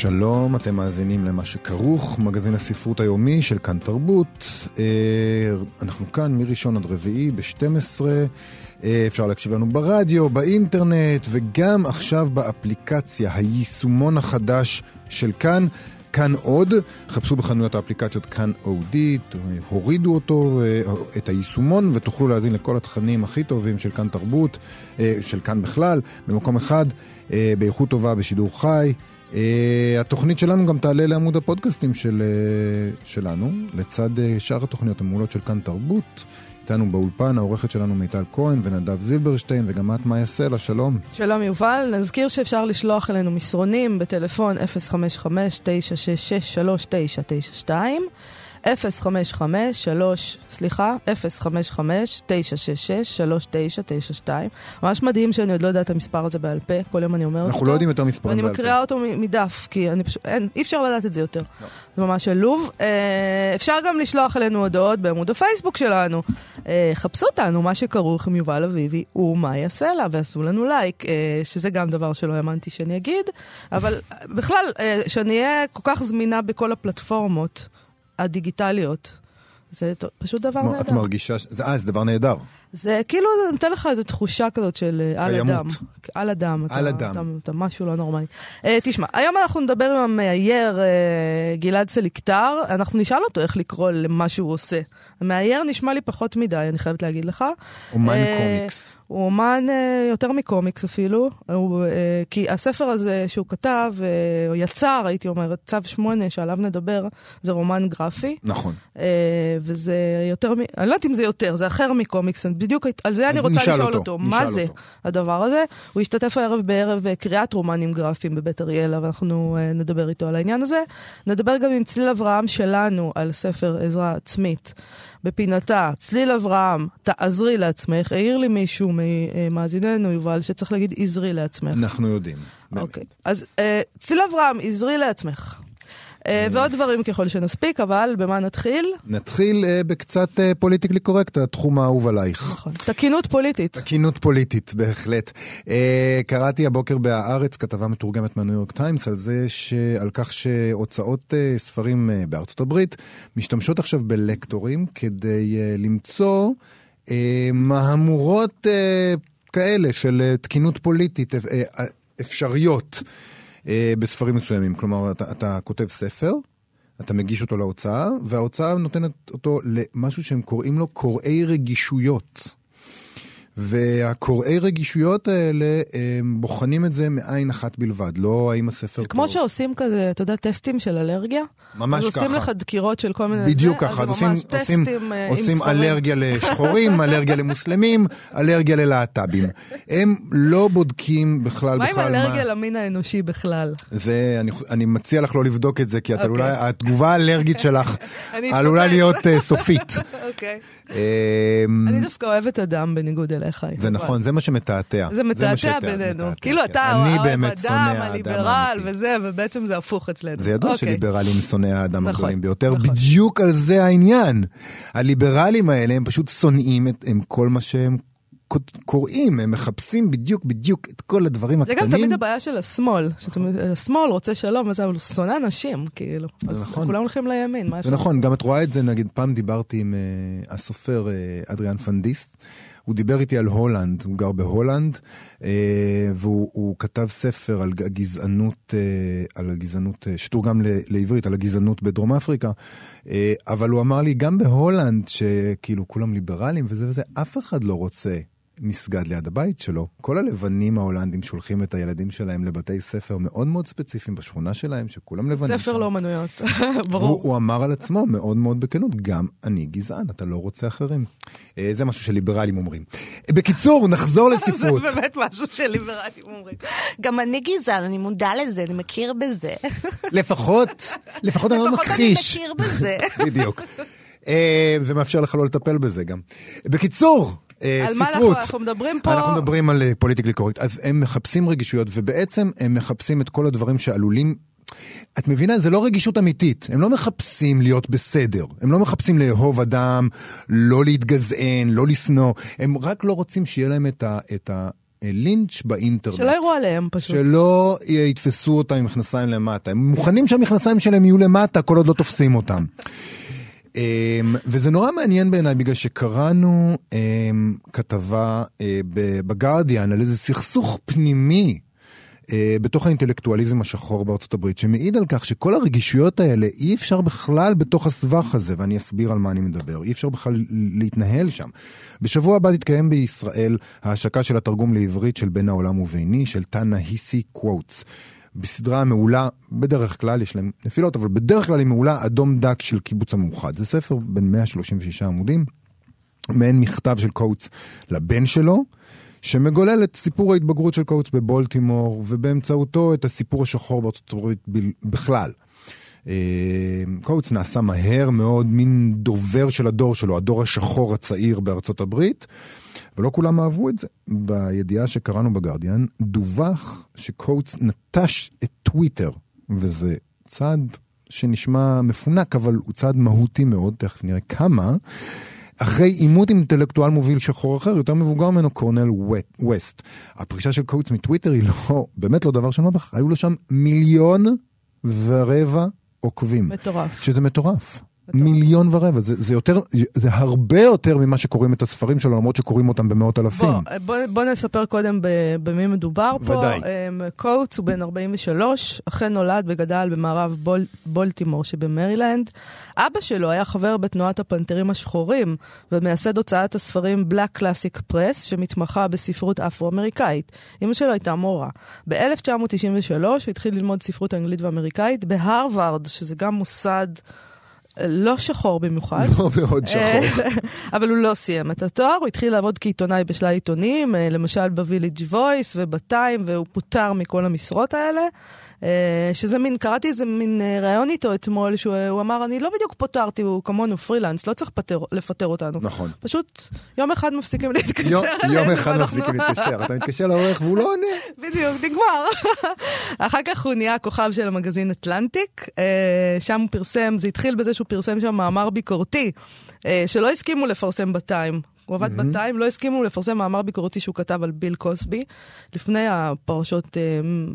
שלום, אתם מאזינים למה שכרוך, מגזין הספרות היומי של כאן תרבות. אה, אנחנו כאן מראשון עד רביעי ב-12. אה, אפשר להקשיב לנו ברדיו, באינטרנט, וגם עכשיו באפליקציה, היישומון החדש של כאן. כאן עוד, חפשו בחנויות האפליקציות כאן אודי, הורידו אותו, אה, את היישומון, ותוכלו להאזין לכל התכנים הכי טובים של כאן תרבות, של כאן בכלל, במקום אחד, באיכות טובה, בשידור חי. Uh, התוכנית שלנו גם תעלה לעמוד הפודקאסטים של, uh, שלנו, לצד uh, שאר התוכניות המעולות של כאן תרבות. איתנו באולפן העורכת שלנו מיטל כהן ונדב זילברשטיין וגם את מאיה סלע, שלום. שלום יובל, נזכיר שאפשר לשלוח אלינו מסרונים בטלפון 055-966-3992 055 סליחה, 055-966-3992. ממש מדהים שאני עוד לא יודעת את המספר הזה בעל פה, כל יום אני אומרת אותו. אנחנו לא יודעים יותר מספרים בעל פה. ואני מקריאה אותו מדף, כי אני פשוט, אין, אי אפשר לדעת את זה יותר. לא. זה ממש עלוב. אה, אפשר גם לשלוח אלינו הודעות בעמוד הפייסבוק שלנו. אה, חפשו אותנו, מה שכרוך עם יובל אביבי ומה יעשה לה, ועשו לנו לייק, אה, שזה גם דבר שלא האמנתי שאני אגיד, אבל בכלל, שאני אהיה כל כך זמינה בכל הפלטפורמות. הדיגיטליות. זה פשוט דבר נהדר. את מרגישה, אה, זה דבר נהדר. זה כאילו, זה נותן לך איזו תחושה כזאת של אה, על אדם. על אדם. על אדם. אתה, אתה משהו לא נורמלי. Uh, תשמע, היום אנחנו נדבר עם המאייר uh, גלעד סליקטר, אנחנו נשאל אותו איך לקרוא למה שהוא עושה. המאייר נשמע לי פחות מדי, אני חייבת להגיד לך. אומן uh, קומיקס. הוא אומן uh, יותר מקומיקס אפילו, הוא, uh, כי הספר הזה שהוא כתב, uh, יצר, הייתי אומרת, צו שמונה שעליו נדבר, זה רומן גרפי. נכון. Uh, וזה יותר, אני לא יודעת אם זה יותר, זה אחר מקומיקס, בדיוק על זה אני רוצה לשאול אותו, אותו. מה זה אותו. הדבר הזה? הוא השתתף הערב בערב קריאת רומנים גרפיים בבית אריאלה, ואנחנו uh, נדבר איתו על העניין הזה. נדבר גם עם צליל אברהם שלנו על ספר עזרה עצמית. בפינתה, צליל אברהם, תעזרי לעצמך, העיר לי מישהו ממאזיננו, יובל, שצריך להגיד עזרי לעצמך. אנחנו יודעים. אוקיי. אז uh, צליל אברהם, עזרי לעצמך. אה, ועוד דברים ככל שנספיק, אבל במה נתחיל? נתחיל uh, בקצת politically correct, התחום האהוב עלייך. נכון, תקינות פוליטית. תקינות פוליטית, בהחלט. קראתי הבוקר בהארץ כתבה מתורגמת מהניו יורק טיימס על זה, ש... על כך שהוצאות ספרים בארצות הברית משתמשות עכשיו בלקטורים כדי למצוא מהמורות כאלה של תקינות פוליטית אפשריות. אה, בספרים מסוימים. כלומר, אתה, אתה כותב ספר, אתה מגיש אותו להוצאה, וההוצאה נותנת אותו למשהו שהם קוראים לו קוראי רגישויות. והקוראי רגישויות האלה, הם בוחנים את זה מעין אחת בלבד, לא האם הספר טוב. כמו שעושים כזה, אתה יודע, טסטים של אלרגיה? ממש ככה. אז עושים לך דקירות של כל מיני... בדיוק ככה, אז עושים, עושים, עושים אלרגיה לשחורים, אלרגיה למוסלמים, אלרגיה ללהט"בים. הם לא בודקים בכלל מה בכלל מה... עם אלרגיה למין האנושי בכלל? זה, אני, אני מציע לך לא לבדוק את זה, כי okay. אולי, אוקיי. התגובה האלרגית שלך עלולה להיות uh, סופית. אוקיי. אמ, אני דווקא אוהבת אדם בניגוד אליך. זה נכון, זה מה שמתעתע. זה מתעתע בינינו. כאילו כן. אתה אוהב אדם, הליברל וזה, ובעצם זה הפוך אצלנו. זה ידוע אוקיי. שליברלים שונאי האדם נכון, הגדולים ביותר. נכון. בדיוק על זה העניין. הליברלים האלה הם פשוט שונאים את כל מה שהם קוראים, הם מחפשים בדיוק בדיוק את כל הדברים הקטנים. זה גם תמיד הבעיה של השמאל, השמאל רוצה שלום, אבל הוא שונא נשים, כאילו. אז נכון. כולם הולכים לימין, זה נכון, גם את רואה את זה, נגיד, פעם דיברתי עם uh, הסופר uh, אדריאן ואן דיס, הוא דיבר איתי על הולנד, הוא גר בהולנד, uh, והוא כתב ספר על הגזענות, uh, על הגזענות, uh, שתורגם לעברית, על הגזענות בדרום אפריקה, אבל הוא אמר לי, גם בהולנד, שכאילו כולם ליברלים וזה וזה, אף אחד לא רוצה מסגד ליד הבית שלו. כל הלבנים ההולנדים שולחים את הילדים שלהם לבתי ספר מאוד מאוד ספציפיים בשכונה שלהם, שכולם לבנים. ספר לא מנויות, ברור. הוא, הוא אמר על עצמו מאוד מאוד בכנות, גם אני גזען, אתה לא רוצה אחרים. אה, זה משהו שליברלים אומרים. בקיצור, נחזור לספרות. זה באמת משהו שליברלים אומרים. גם אני גזען, אני מודע לזה, אני מכיר בזה. לפחות, לפחות אני לא מכחיש. לפחות אני מכיר בזה. בדיוק. זה מאפשר לך לא לטפל בזה גם. בקיצור, ספרות. על מה אנחנו, אנחנו מדברים פה? אנחנו מדברים על פוליטיקלי קורקט. אז הם מחפשים רגישויות, ובעצם הם מחפשים את כל הדברים שעלולים את מבינה? זה לא רגישות אמיתית. הם לא מחפשים להיות בסדר. הם לא מחפשים לאהוב אדם, לא להתגזען, לא לשנוא. הם רק לא רוצים שיהיה להם את ה... את ה לינץ' באינטרנט. שלא יראו עליהם פשוט. שלא יתפסו אותם עם מכנסיים למטה. הם מוכנים שהמכנסיים שלהם יהיו למטה כל עוד לא תופסים אותם. אמ, וזה נורא מעניין בעיניי בגלל שקראנו אמ, כתבה אה, בגרדיאן על איזה סכסוך פנימי אה, בתוך האינטלקטואליזם השחור בארצות הברית, שמעיד על כך שכל הרגישויות האלה, אי אפשר בכלל בתוך הסבך הזה, ואני אסביר על מה אני מדבר, אי אפשר בכלל להתנהל שם. בשבוע הבא תתקיים בישראל ההשקה של התרגום לעברית של בין העולם וביני, של טאנה היסי קוואטס. בסדרה מעולה, בדרך כלל יש להם נפילות, אבל בדרך כלל היא מעולה, אדום דק של קיבוץ המאוחד. זה ספר בין 136 עמודים, מעין מכתב של קוטס לבן שלו. שמגולל את סיפור ההתבגרות של קוטס בבולטימור, ובאמצעותו את הסיפור השחור בארצות הברית בכלל. אה, קוטס נעשה מהר מאוד מין דובר של הדור שלו, הדור השחור הצעיר בארצות הברית, ולא כולם אהבו את זה. בידיעה שקראנו בגרדיאן, דווח שקוטס נטש את טוויטר, וזה צעד שנשמע מפונק, אבל הוא צעד מהותי מאוד, תכף נראה כמה. אחרי עימות עם אינטלקטואל מוביל שחור אחר, יותר מבוגר ממנו, קורנל ווסט. הפרישה של קוטס מטוויטר היא לא, באמת לא דבר של בכלל, היו לו שם מיליון ורבע עוקבים. מטורף. שזה מטורף. מיליון ורבע, זה, זה יותר, זה הרבה יותר ממה שקוראים את הספרים שלו, למרות שקוראים אותם במאות אלפים. בוא, בוא, בוא נספר קודם במי מדובר פה. ודאי. אמ, קוטס הוא בן 43, אכן נולד וגדל במערב בול, בולטימור שבמרילנד. אבא שלו היה חבר בתנועת הפנתרים השחורים, ומייסד הוצאת הספרים Black Classic Press, שמתמחה בספרות אפרו-אמריקאית. אמא שלו הייתה מורה. ב-1993 הוא התחיל ללמוד ספרות אנגלית ואמריקאית בהווארד, שזה גם מוסד... לא שחור במיוחד. לא מאוד שחור. אבל הוא לא סיים את התואר, הוא התחיל לעבוד כעיתונאי בשלל עיתונים, אה, למשל בוויליג' וויס ובטיים, והוא פוטר מכל המשרות האלה. אה, שזה מין, קראתי איזה מין אה, ראיון איתו אתמול, שהוא אמר, אני לא בדיוק פוטרתי, הוא כמונו פרילנס, לא צריך פטר, לפטר אותנו. נכון. פשוט יום אחד מפסיקים להתקשר אלינו. יום אחד מפסיקים להתקשר, אתה מתקשר לעורך והוא לא עונה. בדיוק, נגמר. אחר כך הוא נהיה כוכב של המגזין אטלנטיק, אה, שם הוא פרסם, זה התחיל בזה שהוא פרסם שם מאמר ביקורתי, שלא הסכימו לפרסם בטיים. הוא עבד mm-hmm. בטיים, לא הסכימו לפרסם מאמר ביקורתי שהוא כתב על ביל קוסבי, לפני הפרשות אה,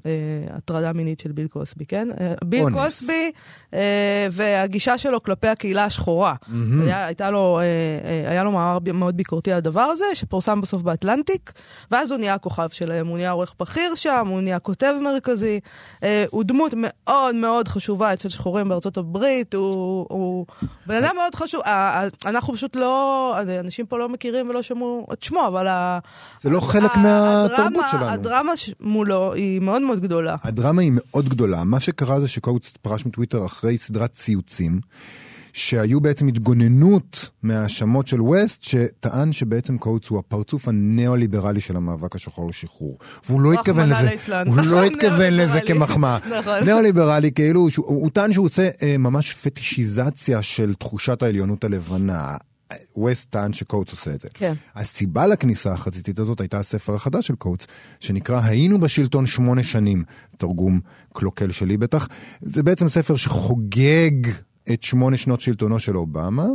אה, הטרדה מינית של ביל קוסבי, כן? אה, ביל אונס. קוסבי אה, והגישה שלו כלפי הקהילה השחורה. Mm-hmm. היה, הייתה לו, אה, אה, היה לו מאמר מאוד ביקורתי על הדבר הזה, שפורסם בסוף באטלנטיק, ואז הוא נהיה כוכב שלהם, הוא נהיה עורך בכיר שם, הוא נהיה כותב מרכזי. אה, הוא דמות מאוד מאוד חשובה אצל שחורים בארצות הברית, הוא, הוא בן אדם מאוד חשוב. אה, אה, אנחנו פשוט לא, אנשים פה לא מכירים. מכירים ולא שמעו את שמו, אבל ה... זה לא חלק מהתרבות שלנו. הדרמה מולו היא מאוד מאוד גדולה. הדרמה היא מאוד גדולה. מה שקרה זה שקוץ פרש מטוויטר אחרי סדרת ציוצים. שהיו בעצם התגוננות מהאשמות של ווסט, שטען שבעצם קוטס הוא הפרצוף הניאו-ליברלי של המאבק השחור לשחרור. והוא לא התכוון לזה, הוא לא התכוון לזה כמחמאה. נכון. ניאו-ליברלי, כאילו, הוא טען שהוא עושה אה, ממש פטישיזציה של תחושת העליונות הלבנה. ווסט טען שקוטס עושה את זה. כן. הסיבה לכניסה החזיתית הזאת הייתה הספר החדש של קוטס, שנקרא "היינו בשלטון שמונה שנים", תרגום קלוקל שלי בטח. זה בעצם ספר שחוגג את שמונה שנות שלטונו של אובמה.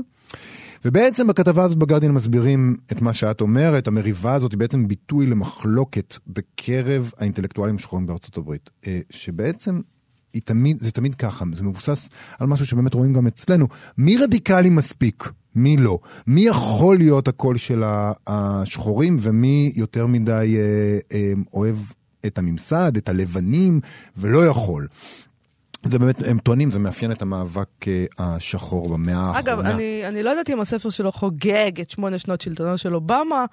ובעצם בכתבה הזאת בגרדין מסבירים את מה שאת אומרת, המריבה הזאת היא בעצם ביטוי למחלוקת בקרב האינטלקטואלים השחורים בארצות הברית, אה, שבעצם תמיד, זה תמיד ככה, זה מבוסס על משהו שבאמת רואים גם אצלנו. מי רדיקלי מספיק? מי לא? מי יכול להיות הקול של השחורים ומי יותר מדי אה, אה, אוהב את הממסד, את הלבנים, ולא יכול. זה באמת, הם טוענים, זה מאפיין את המאבק אה, השחור במאה האחרונה. אגב, אני, אני לא יודעת אם הספר שלו חוגג את שמונה שנות שלטונו של אובמה.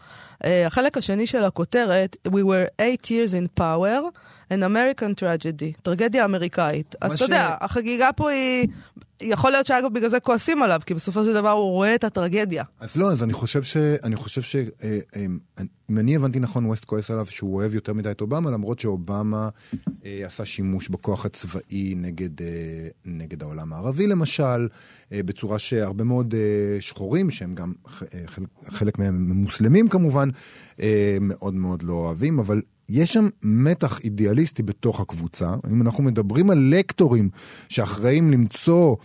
Uh, החלק השני של הכותרת, We were eight years in power, an American tragedy, טרגדיה אמריקאית. אז אתה ש... יודע, החגיגה פה היא יכול להיות שאגב בגלל זה כועסים עליו, כי בסופו של דבר הוא רואה את הטרגדיה. אז לא, אז אני חושב ש... אני חושב ש... אה, אה, אם אני הבנתי נכון, ווסט כועס עליו שהוא אוהב יותר מדי את אובמה, למרות שאובמה אה, עשה שימוש בכוח הצבאי נגד, אה, נגד העולם הערבי למשל, אה, בצורה שהרבה מאוד אה, שחורים, שהם גם אה, חלק, חלק מהם מוסלמים כמובן, אה, מאוד מאוד לא אוהבים, אבל יש שם מתח אידיאליסטי בתוך הקבוצה. אם אנחנו מדברים על לקטורים שאחראים למצוא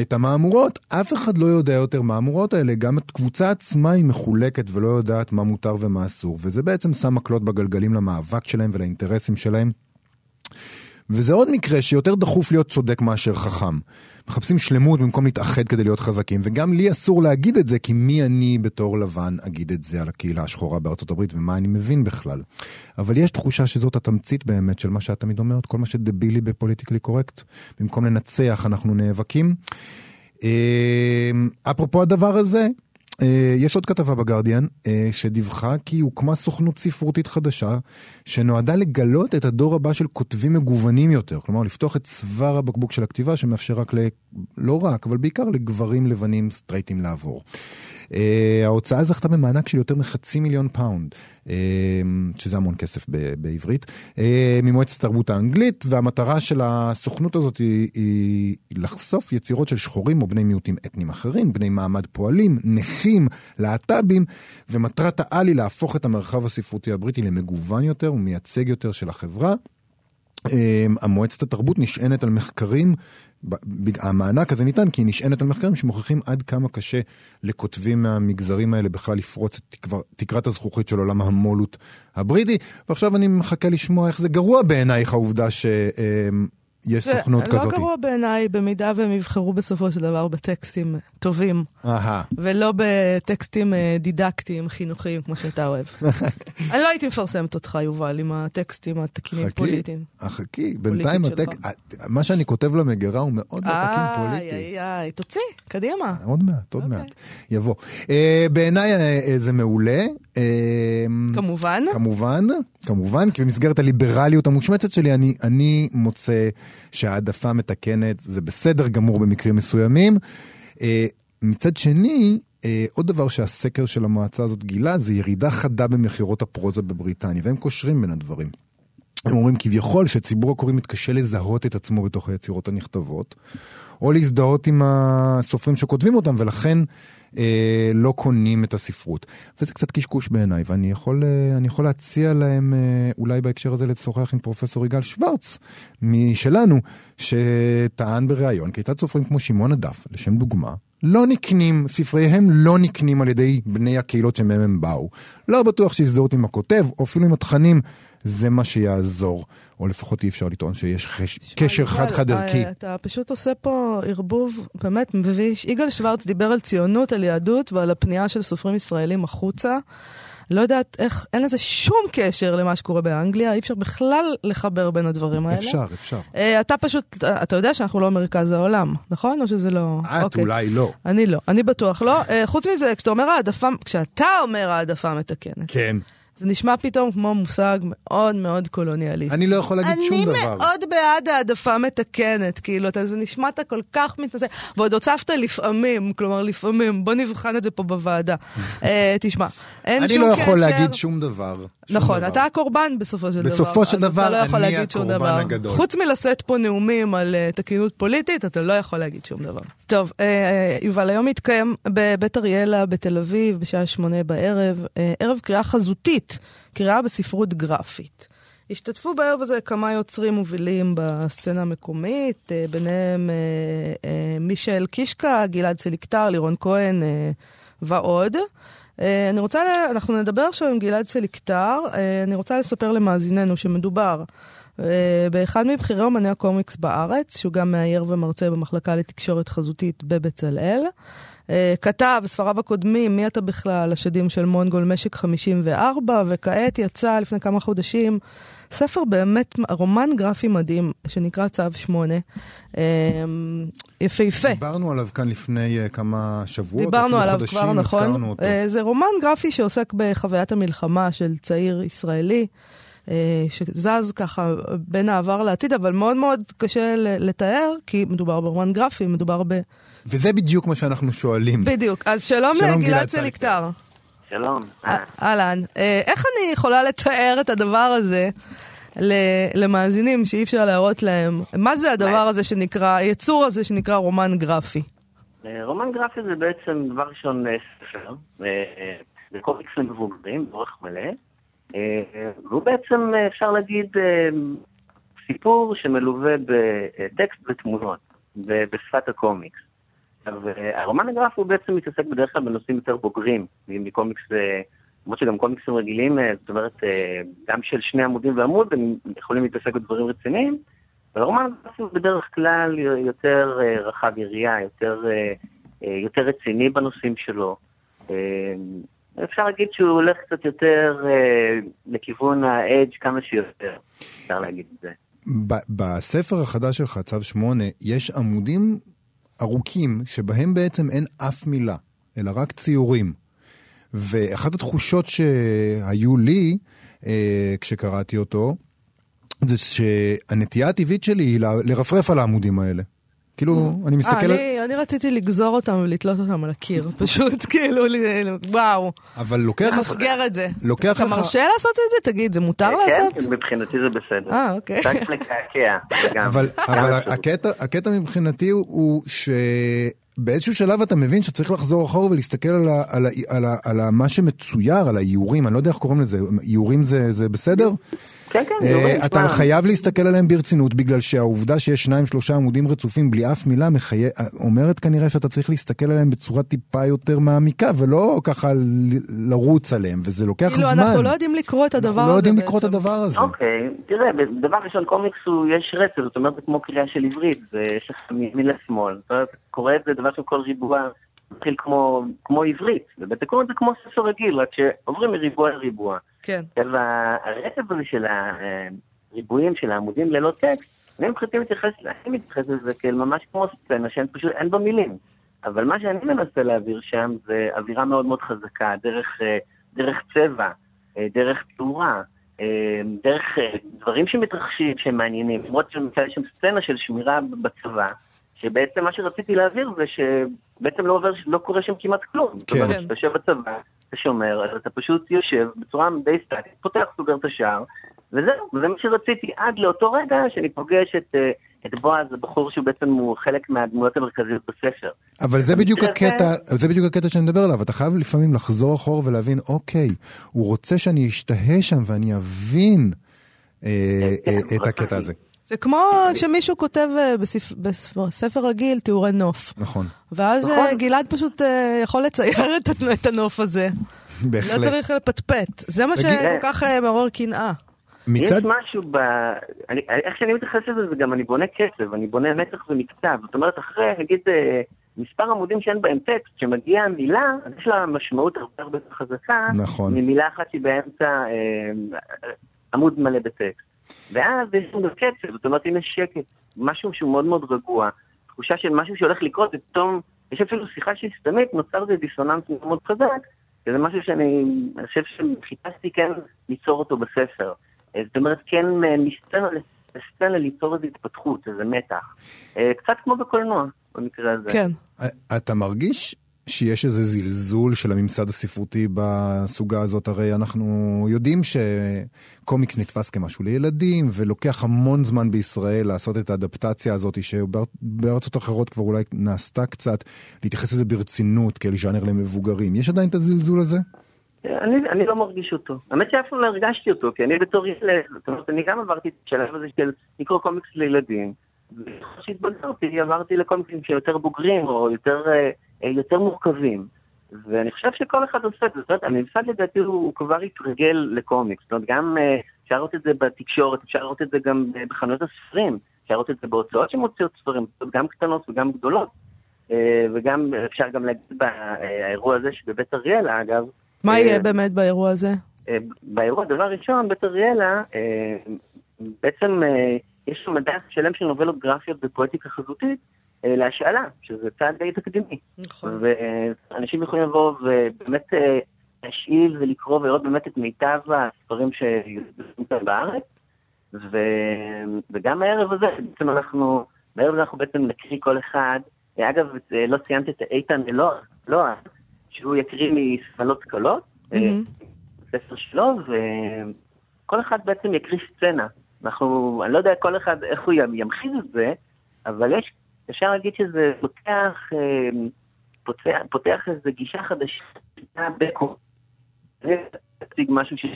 את המהמורות, אף אחד לא יודע יותר מה המהמורות האלה. גם הקבוצה עצמה היא מחולקת ולא יודעת מה מותר ומה אסור. וזה בעצם שם מקלות בגלגלים למאבק שלהם ולאינטרסים שלהם. וזה עוד מקרה שיותר דחוף להיות צודק מאשר חכם. מחפשים שלמות במקום להתאחד כדי להיות חזקים, וגם לי אסור להגיד את זה, כי מי אני בתור לבן אגיד את זה על הקהילה השחורה בארצות הברית, ומה אני מבין בכלל. אבל יש תחושה שזאת התמצית באמת של מה שאת תמיד אומרת, כל מה שדבילי ב politically correct. במקום לנצח אנחנו נאבקים. אה, אפרופו הדבר הזה, יש עוד כתבה בגרדיאן אה, שדיווחה כי הוקמה סוכנות ספרותית חדשה שנועדה לגלות את הדור הבא של כותבים מגוונים יותר. כלומר, לפתוח את צוואר הבקבוק של הכתיבה שמאפשר רק, ל... לא רק, אבל בעיקר לגברים לבנים סטרייטים לעבור. אה, ההוצאה זכתה במענק של יותר מחצי מיליון פאונד, אה, שזה המון כסף בעברית, אה, ממועצת התרבות האנגלית, והמטרה של הסוכנות הזאת היא, לחשוף יצירות של שחורים או בני מיעוטים אתניים אחרים, בני מעמד פועלים, נכים, להט"בים, ומטרת העל היא להפוך את המרחב הספרותי הבריטי למגוון יותר ומייצג יותר של החברה. המועצת התרבות נשענת על מחקרים המענק הזה ניתן כי היא נשענת על מחקרים שמוכיחים עד כמה קשה לכותבים מהמגזרים האלה בכלל לפרוץ את תקרת הזכוכית של עולם המו"לות הבריטי. ועכשיו אני מחכה לשמוע איך זה גרוע בעינייך העובדה ש... יש סוכנות כזאת. זה לא גרוע בעיניי במידה והם יבחרו בסופו של דבר בטקסטים טובים. אהה. ולא בטקסטים אה, דידקטיים, חינוכיים, כמו שאתה אוהב. אני לא הייתי מפרסמת אותך, יובל, עם הטקסטים התקינים פוליטיים. אה, חכי, בינתיים הטקסט, מה שאני כותב למגירה הוא מאוד לא תקין פוליטי. איי, איי, תוציא, קדימה. עוד מעט, עוד אוקיי. מעט. יבוא. אה, בעיניי זה מעולה. כמובן. כמובן, כמובן, כי במסגרת הליברליות המושמצת שלי, אני, אני מוצא שהעדפה מתקנת זה בסדר גמור במקרים מסוימים. אה, מצד שני, אה, עוד דבר שהסקר של המועצה הזאת גילה, זה ירידה חדה במכירות הפרוזה בבריטניה, והם קושרים בין הדברים. הם אומרים כביכול שציבור הקוראים מתקשה לזהות את עצמו בתוך היצירות הנכתבות, או להזדהות עם הסופרים שכותבים אותם, ולכן אה, לא קונים את הספרות. וזה קצת קשקוש בעיניי, ואני יכול, אה, יכול להציע להם אה, אולי בהקשר הזה לשוחח עם פרופסור יגאל שוורץ משלנו, שטען בריאיון כיצד סופרים כמו שמעון הדף, לשם דוגמה, לא נקנים, ספריהם לא נקנים על ידי בני הקהילות שמהם הם באו. לא בטוח שהזדהות עם הכותב, או אפילו עם התכנים זה מה שיעזור. או לפחות אי אפשר לטעון שיש חש... קשר חד-חד ערכי. אה, אתה פשוט עושה פה ערבוב באמת מביש. יגאל שוורץ דיבר על ציונות, על יהדות ועל הפנייה של סופרים ישראלים החוצה. לא יודעת איך, אין לזה שום קשר למה שקורה באנגליה, אי אפשר בכלל לחבר בין הדברים האלה. אפשר, אפשר. Uh, אתה פשוט, אתה יודע שאנחנו לא מרכז העולם, נכון? או שזה לא... את okay. אוקיי. אולי לא. אני לא, אני בטוח לא. Uh, חוץ מזה, כשאתה אומר העדפה, כשאתה אומר העדפה מתקנת. כן. זה נשמע פתאום כמו מושג מאוד מאוד קולוניאליסטי. אני לא יכול להגיד שום דבר. אני מאוד בעד העדפה מתקנת, כאילו, אתה, זה נשמעת כל כך מתנשא. ועוד הוצפת לפעמים, כלומר לפעמים, בוא נבחן את זה פה בוועדה. uh, תשמע, אין שום קשר... אני לא יכול להגיד שום דבר. נכון, דבר. אתה הקורבן בסופו של בסופו דבר. בסופו של דבר, לא אני הקורבן דבר. הגדול. חוץ מלשאת פה נאומים על uh, תקינות פוליטית, אתה לא יכול להגיד שום דבר. טוב, uh, יובל, היום מתקיים בבית אריאלה בתל אביב, בשעה שמונה בערב, uh, ערב קריאה חזותית, קריאה בספרות גרפית. השתתפו בערב הזה כמה יוצרים מובילים בסצנה המקומית, uh, ביניהם uh, uh, מישל קישקה, גלעד סליקטר, לירון כהן uh, ועוד. אה, אני רוצה, אנחנו נדבר עכשיו עם גלעד סליקטר, אה, אני רוצה לספר למאזיננו שמדובר אה, באחד מבכירי אומני הקומיקס בארץ, שהוא גם מאייר ומרצה במחלקה לתקשורת חזותית בבצלאל. כתב, ספריו הקודמים, מי אתה בכלל, השדים של מונגול, משק 54, וכעת יצא לפני כמה חודשים ספר באמת, רומן גרפי מדהים, שנקרא צו 8. אמ, יפהפה. דיברנו עליו כאן לפני uh, כמה שבועות, דיברנו עליו חודשים, כבר, נכון. Uh, זה רומן גרפי שעוסק בחוויית המלחמה של צעיר ישראלי. שזז ככה בין העבר לעתיד, אבל מאוד מאוד קשה לתאר, כי מדובר ברומן גרפי, מדובר ב... וזה בדיוק מה שאנחנו שואלים. בדיוק. אז שלום, שלום לגלעד סליקטר. שלום. אהלן. איך אני יכולה לתאר את הדבר הזה למאזינים שאי אפשר להראות להם? מה זה הדבר הזה שנקרא, היצור הזה שנקרא רומן גרפי? רומן גרפי זה בעצם דבר ראשון ספר. זה קומיקס למבוגרים, באורך מלא. והוא בעצם, אפשר להגיד, סיפור שמלווה בטקסט ותמונות, בשפת הקומיקס. הרומן הגרפי הוא בעצם מתעסק בדרך כלל בנושאים יותר בוגרים, מקומיקס, למרות שגם קומיקסים רגילים, זאת אומרת, גם של שני עמודים ועמוד, הם יכולים להתעסק בדברים רציניים, אבל הרומן הגרפי הוא בדרך כלל יותר רחב יריעה, יותר, יותר רציני בנושאים שלו. אפשר להגיד שהוא הולך קצת יותר לכיוון האדג' כמה שיותר, אפשר להגיד את זה. בספר החדש שלך, צו 8, יש עמודים ארוכים, שבהם בעצם אין אף מילה, אלא רק ציורים. ואחת התחושות שהיו לי אה, כשקראתי אותו, זה שהנטייה הטבעית שלי היא לרפרף על העמודים האלה. כאילו, אני מסתכל על... אני רציתי לגזור אותם ולתלות אותם על הקיר, פשוט כאילו, וואו. אבל לוקח לך... למסגר את זה. לוקח לך... אתה מרשה לעשות את זה? תגיד, זה מותר לעשות? כן, מבחינתי זה בסדר. אה, אוקיי. רק לקעקע. אבל הקטע מבחינתי הוא ש... באיזשהו שלב אתה מבין שצריך לחזור אחורה ולהסתכל על, ה, על, ה, על, ה, על ה, מה שמצויר, על האיורים, אני לא יודע איך קוראים לזה, איורים זה, זה בסדר? כן, כן, איורים. Uh, אתה חייב להסתכל עליהם ברצינות, בגלל שהעובדה שיש שניים שלושה עמודים רצופים בלי אף מילה, מחי... אומרת כנראה שאתה צריך להסתכל עליהם בצורה טיפה יותר מעמיקה, ולא ככה לרוץ עליהם, וזה לוקח כאילו, זמן. כאילו, אנחנו לא יודעים לקרוא את הדבר הזה לא יודעים לקרוא את הדבר הזה. אוקיי, תראה, דבר ראשון, קומיקס הוא, יש רצף, זאת אומרת, זה כמו קריאה של עברית, יש לך מימין לשמאל, זאת אומרת, קורא את זה דבר של כל ריבוע. מתחיל כמו, כמו עברית, את זה כמו ספר רגיל, רק שעוברים מריבוע לריבוע. כן. והרצף הזה של הריבועים, של העמודים ללא טקסט, אני מבחינתי מתייחס, אני מתייחס לזה כאל ממש כמו סצנה שאין פשוט, אין בה מילים. אבל מה שאני מנסה להעביר שם זה אווירה מאוד מאוד חזקה, דרך, דרך צבע, דרך תאורה, דרך דברים שמתרחשים, שהם מעניינים. למרות שיש שם סצנה של שמירה בצבא, שבעצם מה שרציתי להעביר זה שבעצם לא, עובר, לא קורה שם כמעט כלום. כן. זאת אומרת, כשאתה יושב בצבא, אתה שומר, אז אתה פשוט יושב בצורה די סטטית, פותח, סוגר את השער, וזהו, וזה מה שרציתי עד לאותו רגע שאני פוגש את, את בועז, הבחור שהוא בעצם הוא חלק מהדמויות המרכזיות בספר. אבל זה בדיוק הקטע, זה בדיוק הקטע שאני מדבר עליו, אתה חייב לפעמים לחזור אחורה ולהבין, אוקיי, הוא רוצה שאני אשתהה שם ואני אבין אה, אה, את הקטע הזה. זה כמו כשמישהו כותב בספר רגיל תיאורי נוף. נכון. ואז גלעד פשוט יכול לצייר את הנוף הזה. בהחלט. לא צריך לפטפט. זה מה שכל כך מעורר קנאה. מצד... יש משהו ב... אני, איך שאני מתייחס לזה, זה גם אני בונה קצב, אני בונה מתח ומקצב. זאת אומרת, אחרי, נגיד, מספר עמודים שאין בהם טקסט, שמגיעה מילה, אז יש לה משמעות הרבה הרבה יותר חזקה. נכון. ממילה אחת שהיא באמצע אה, עמוד מלא בטקסט. ואז יש לנו קצב, זאת אומרת, אם יש שקט, משהו שהוא מאוד מאוד רגוע, תחושה של משהו שהולך לקרות, ופתאום יש אפילו שיחה שהיא סתמית, נוצר איזה דיסוננס מאוד חזק, וזה משהו שאני חושב שחיפשתי כן ליצור אותו בספר. זאת אומרת, כן מסצנה לסצנה ליצור איזו התפתחות, איזה מתח. קצת כמו בקולנוע, במקרה הזה. כן. אתה מרגיש שיש איזה זלזול של הממסד הספרותי בסוגה הזאת, הרי אנחנו יודעים שקומיקס נתפס כמשהו לילדים, ולוקח המון זמן בישראל לעשות את האדפטציה הזאת, שבארצות אחרות כבר אולי נעשתה קצת, להתייחס לזה ברצינות, כאל ז'אנר למבוגרים. יש עדיין את הזלזול הזה? אני, אני לא מרגיש אותו. האמת שאף פעם לא הרגשתי אותו, כי אני בתור ילד, זאת אומרת, אני גם עברתי את השלב הזה של לקרוא קומיקס לילדים. כשהתבגרתי עברתי לקומיקסים שיותר בוגרים או יותר, יותר מורכבים. ואני חושב שכל אחד עושה את זה. זאת אומרת, הממסד לדעתי הוא כבר התרגל לקומיקס. זאת אומרת, גם אפשר לראות את זה בתקשורת, אפשר לראות את זה גם בחנויות הספרים, אפשר לראות את זה בהוצאות שמוציאות ספרים, גם קטנות וגם גדולות. וגם אפשר גם להגיד באירוע הזה שבבית אריאלה, אגב. מה יהיה באמת באירוע הזה? באירוע, דבר ראשון, בית אריאלה, בעצם יש שם מדע שלם של נובלות גרפיות ופואטיקה חזותית להשאלה, שזה צעד די תקדימי. נכון. ואנשים יכולים לבוא ובאמת להשאיל ולקרוא ולראות באמת את מיטב הספרים שיוצאים כאן בארץ. ו... וגם הערב הזה, בעצם אנחנו, בערב אנחנו בעצם נקריא כל אחד, אגב, לא ציינתי את איתן אלוה, לא, שהוא יקריא מספנות קלות, mm-hmm. ספר שלו, וכל אחד בעצם יקריא סצנה. אנחנו, אני לא יודע כל אחד איך הוא ימחיז את זה, אבל יש, אפשר להגיד שזה פותח, אה, פותח, פותח איזו גישה חדשה בקור. להציג משהו ש...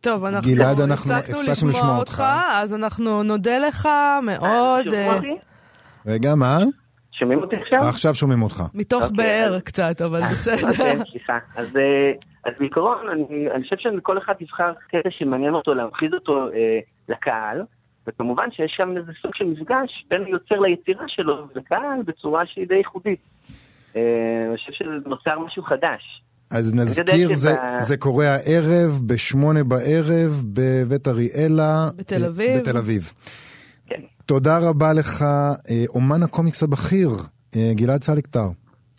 טוב, אנחנו גלעד, אנחנו הפסקנו לשמוע אותך, אז אנחנו נודה לך מאוד. אה, רגע, מה? שומעים אותי עכשיו? עכשיו שומעים אותך. מתוך okay, אוקיי, באר. קצת, אבל בסדר. אוקיי, סליחה. אז, אז בעיקרון, אני, אני חושב שכל אחד יבחר קטע שמעניין אותו, להמחיז אותו אה, לקהל, וכמובן שיש שם איזה סוג של מפגש בין היוצר ליצירה שלו לקהל בצורה שהיא די ייחודית. אה, אני חושב שזה נוצר משהו חדש. אז נזכיר, זה, שבא... זה קורה הערב, בשמונה בערב, בבית אריאלה. בתל אביב. בתל אביב. כן. תודה רבה לך, אה, אומן הקומיקס הבכיר, אה, גלעד סליקטר.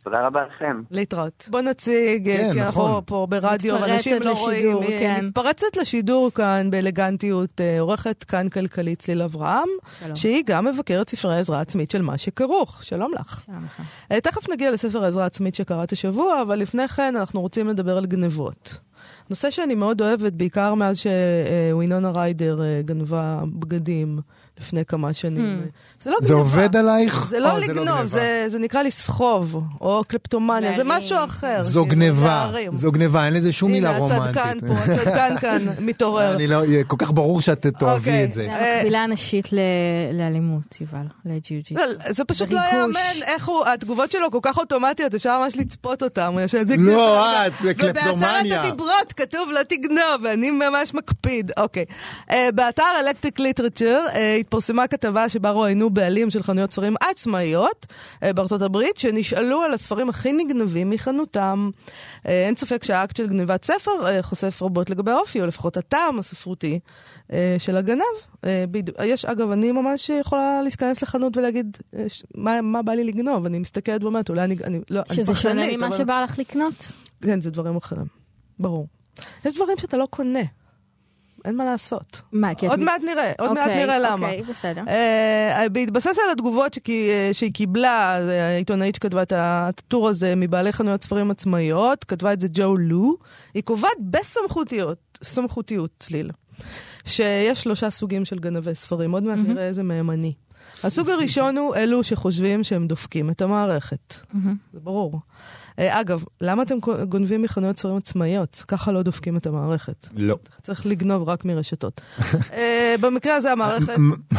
תודה רבה לכם. להתראות. בוא נציג, כן, כי נכון. אנחנו פה ברדיו, אנשים לא רואים. כן. מתפרצת לשידור כאן באלגנטיות עורכת כאן כלכלית צליל אברהם, שלום. שהיא גם מבקרת ספרי עזרה עצמית של מה שכרוך. שלום לך. שלום לך. תכף נגיע לספר עזרה עצמית שקראת השבוע, אבל לפני כן אנחנו רוצים לדבר על גנבות. נושא שאני מאוד אוהבת, בעיקר מאז שווינונה ריידר גנבה בגדים. לפני כמה שנים. Hmm. זה לא גניבה. זה עובד עלייך? זה לא או, לגנוב, זה, לא זה, זה נקרא לסחוב, או קלפטומניה, זה משהו אחר. זו גניבה, זו גניבה, אין לזה שום מילה רומנטית. הנה, הצדקן פה, הצדקן כאן מתעורר. אני לא, כל כך ברור שאת תאהבי אוקיי. את זה. זה המקבילה הנשית לאלימות, יובל, לג'יוג'י. לא, זה פשוט לא יאמן איך הוא, התגובות שלו כל כך אוטומטיות, אפשר ממש לצפות אותן. לא, את, זה קלפטומניה. ובעשרת הדיברות כתוב לא תגנוב, ואני ממש מקפיד. אוקיי. אה, באתר Electric Literature, התפרסמה כתבה שבה רואיינו בעלים של חנויות ספרים עצמאיות אה, בארצות הברית, שנשאלו על הספרים הכי נגנבים מחנותם. אה, אין ספק שהאקט של גניבת ספר אה, חושף רבות לגבי האופי, או לפחות הטעם הספרותי של הגנב. יש, אגב, אני ממש יכולה להיכנס לחנות ולהגיד, מה, מה בא לי לגנוב? אני מסתכלת ואומרת, אולי אני, אני לא, שזה אני שונה ממה אבל... שבא לך לקנות? כן, זה דברים אחרים. ברור. יש דברים שאתה לא קונה. אין מה לעשות. מה, כי את... עוד מעט נראה, עוד מעט אוקיי, נראה למה. אוקיי, בסדר. Uh, בהתבסס על התגובות שכי, אה, שהיא קיבלה, העיתונאית שכתבה את הטור הזה מבעלי חנויות ספרים עצמאיות, כתבה את זה ג'ו לו, היא קובעת בסמכותיות, סמכותיות צליל, שיש שלושה סוגים של גנבי ספרים, עוד מעט mm-hmm. נראה איזה מהם אני. הסוג הראשון הוא אלו שחושבים שהם דופקים את המערכת. Mm-hmm. זה ברור. אה, אגב, למה אתם גונבים מחנויות ספרים עצמאיות? ככה לא דופקים את המערכת. לא. צריך לגנוב רק מרשתות. אה, במקרה הזה המערכת...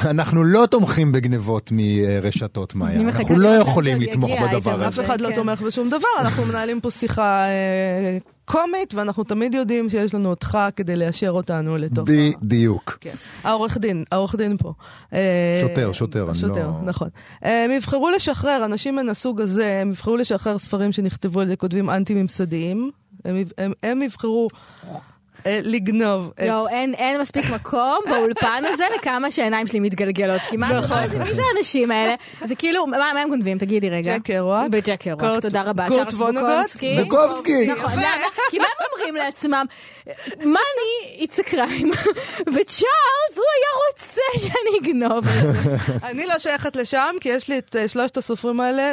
אנחנו לא תומכים בגנבות מרשתות, מאיה. אנחנו לא יכולים לתמוך בדבר הזה. אף אחד לא כן. תומך בשום דבר, אנחנו מנהלים פה שיחה אה, קומית, ואנחנו תמיד יודעים שיש לנו אותך כדי ליישר אותנו לתוך... בדיוק. כן. העורך דין, העורך דין פה. שוטר, שוטר, אני לא... שוטר, נכון. הם יבחרו לשחרר, אנשים מן הסוג הזה, הם יבחרו לשחרר ספרים שנכתבו על ידי כותבים אנטי-ממסדיים. הם, הם, הם יבחרו אה, לגנוב. לא, אין מספיק מקום באולפן הזה לכמה שהעיניים שלי מתגלגלות. כי מה זה, נכון. מי זה האנשים האלה? זה כאילו, מה הם גונבים? תגידי רגע. ג'ק קרואק. בג'ק קרואק, תודה רבה. קורט וונוגוט. בוקובסקי. נכון, כי מה הם אומרים לעצמם? מאני, it's a crime. וצ'ארלס, הוא היה רוצה שאני אגנוב את זה. אני לא שייכת לשם, כי יש לי את אה, שלושת הסופרים האלה,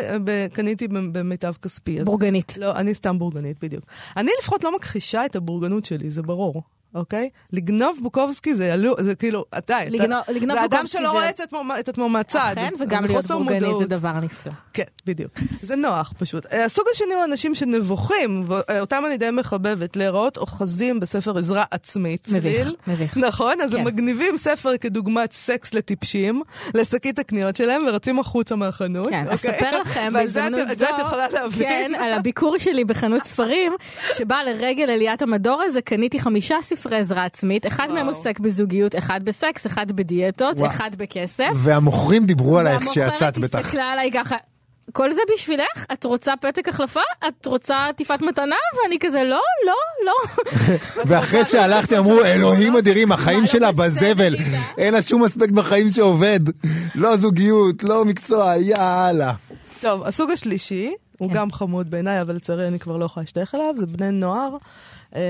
קניתי במיטב כספי. בורגנית. לא, אני סתם בורגנית, בדיוק. אני לפחות לא מכחישה את הבורגנות שלי, זה ברור. אוקיי? לגנוב בוקובסקי זה ילו, זה כאילו, אתה, לגנוב, אתה, לגנוב זה אדם שלא רואה את עצמו מהצד. אכן, וגם להיות בורגני זה דבר נפלא. כן, בדיוק. זה נוח פשוט. אה, הסוג השני הוא אנשים שנבוכים, ואותם אני די מחבבת, להיראות אוחזים בספר עזרה עצמית. מביך, מביך. נכון? אז כן. הם מגניבים ספר כדוגמת סקס לטיפשים, לשקית הקניות שלהם, ורצים החוצה מהחנות. כן, אוקיי? אספר לכם בהזדמנות זו, כן, על הביקור שלי בחנות ספרים, שבה לרגל עליית המדור הזה קניתי חמישה ספרים. ספרי עזרה עצמית, אחד מהם עוסק בזוגיות, אחד בסקס, אחד בדיאטות, אחד בכסף. והמוכרים דיברו עלייך כשיצאת בטח. והמוכרת הסתכלה עליי ככה. כל זה בשבילך? את רוצה פתק החלפה? את רוצה עטיפת מתנה? ואני כזה, לא, לא, לא. ואחרי שהלכתי אמרו, אלוהים אדירים, החיים לא שלה בזבל. אין לה שום אספקט בחיים שעובד. לא זוגיות, לא מקצוע, יאללה. טוב, הסוג השלישי הוא כן. גם חמוד בעיניי, אבל לצערי אני כבר לא יכולה להשתייך אליו, זה בני נוער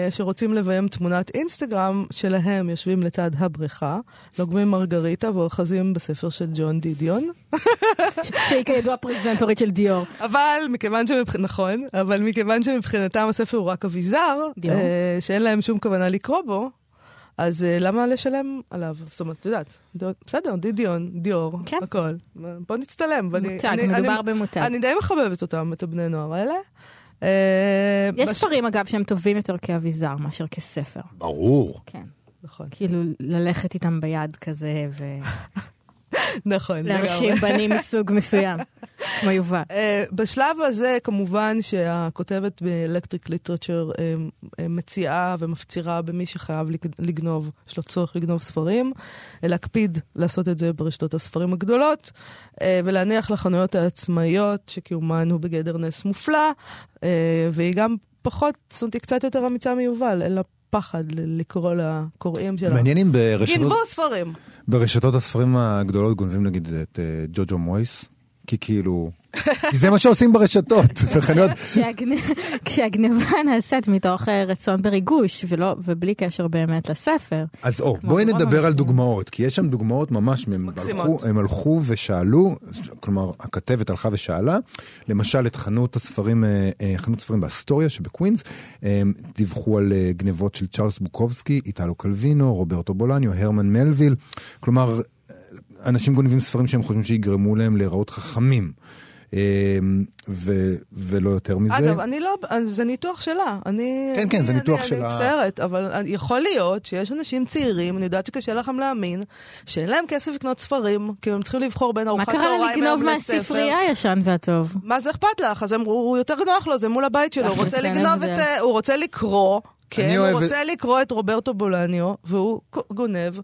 שרוצים לביים תמונת אינסטגרם שלהם, יושבים לצד הבריכה, לוגמים מרגריטה ואוחזים בספר של ג'ון דידיון. שהיא כידוע פרזנטורית של דיור. אבל מכיוון שמבח... נכון, אבל מכיוון שמבחינתם הספר הוא רק אביזר, אה, שאין להם שום כוונה לקרוא בו, אז uh, למה לשלם עליו? זאת אומרת, את יודעת, בסדר, דידיון, דיור, כן. הכל. בוא נצטלם. מותג, אני, מדובר אני, במותג. אני די מחבבת אותם, את הבני נוער האלה. אה, יש בש... ספרים, אגב, שהם טובים יותר כאביזר מאשר כספר. ברור. כן. נכון. כאילו, ללכת איתם ביד כזה, ו... נכון, לגמרי. להרשים בנים מסוג מסוים, כמו יובל. אה, בשלב הזה, כמובן שהכותבת באלקטריק ליטרצ'ר אה, אה, מציעה ומפצירה במי שחייב לגנוב, יש לו צורך לגנוב ספרים, להקפיד לעשות את זה ברשתות הספרים הגדולות, ולהניח לחנויות העצמאיות שקיומן הוא בגדר נס מופלא, והיא גם פחות, זאת אומרת, היא קצת יותר אמיצה מיובל, לה פחד לקרוא לקוראים שלה. מעניין אם ברשתות... גנבו ספרים. ברשתות הספרים הגדולות גונבים נגיד את uh, ג'וג'ו מויס, כי כאילו... כי זה מה שעושים ברשתות, בחנויות. כשהגניבה נעשית מתוך אה, רצון בריגוש, ובלי קשר באמת לספר. אז או, בואי נדבר על דוגמאות, כי יש שם דוגמאות ממש, הם הלכו ושאלו, כלומר, הכתבת הלכה ושאלה, למשל את חנות הספרים, אה, חנות ספרים באסטוריה שבקווינס, דיווחו על גניבות של צ'ארלס בוקובסקי, איטלו קלווינו, רוברטו בולניו, הרמן מלוויל, כלומר, אנשים גונבים ספרים שהם חושבים שיגרמו להם להיראות חכמים. אמ, ו, ולא יותר מזה. אגב, אני לא, זה ניתוח שלה. אני, כן, כן, אני, זה ניתוח אני, שלה. אני מצטערת, אבל יכול להיות שיש אנשים צעירים, אני יודעת שקשה לכם להאמין, שאין להם כסף לקנות ספרים, כי הם צריכים לבחור בין ארוחת צהריים לספר. מה קרה לגנוב מהספרייה הישן והטוב? מה זה אכפת לך? אז הם, הוא יותר נוח לו, זה מול הבית שלו, הוא רוצה לגנוב את... אה, הוא רוצה לקרוא. כן, הוא רוצה לקרוא את רוברטו בולניו, והוא גונב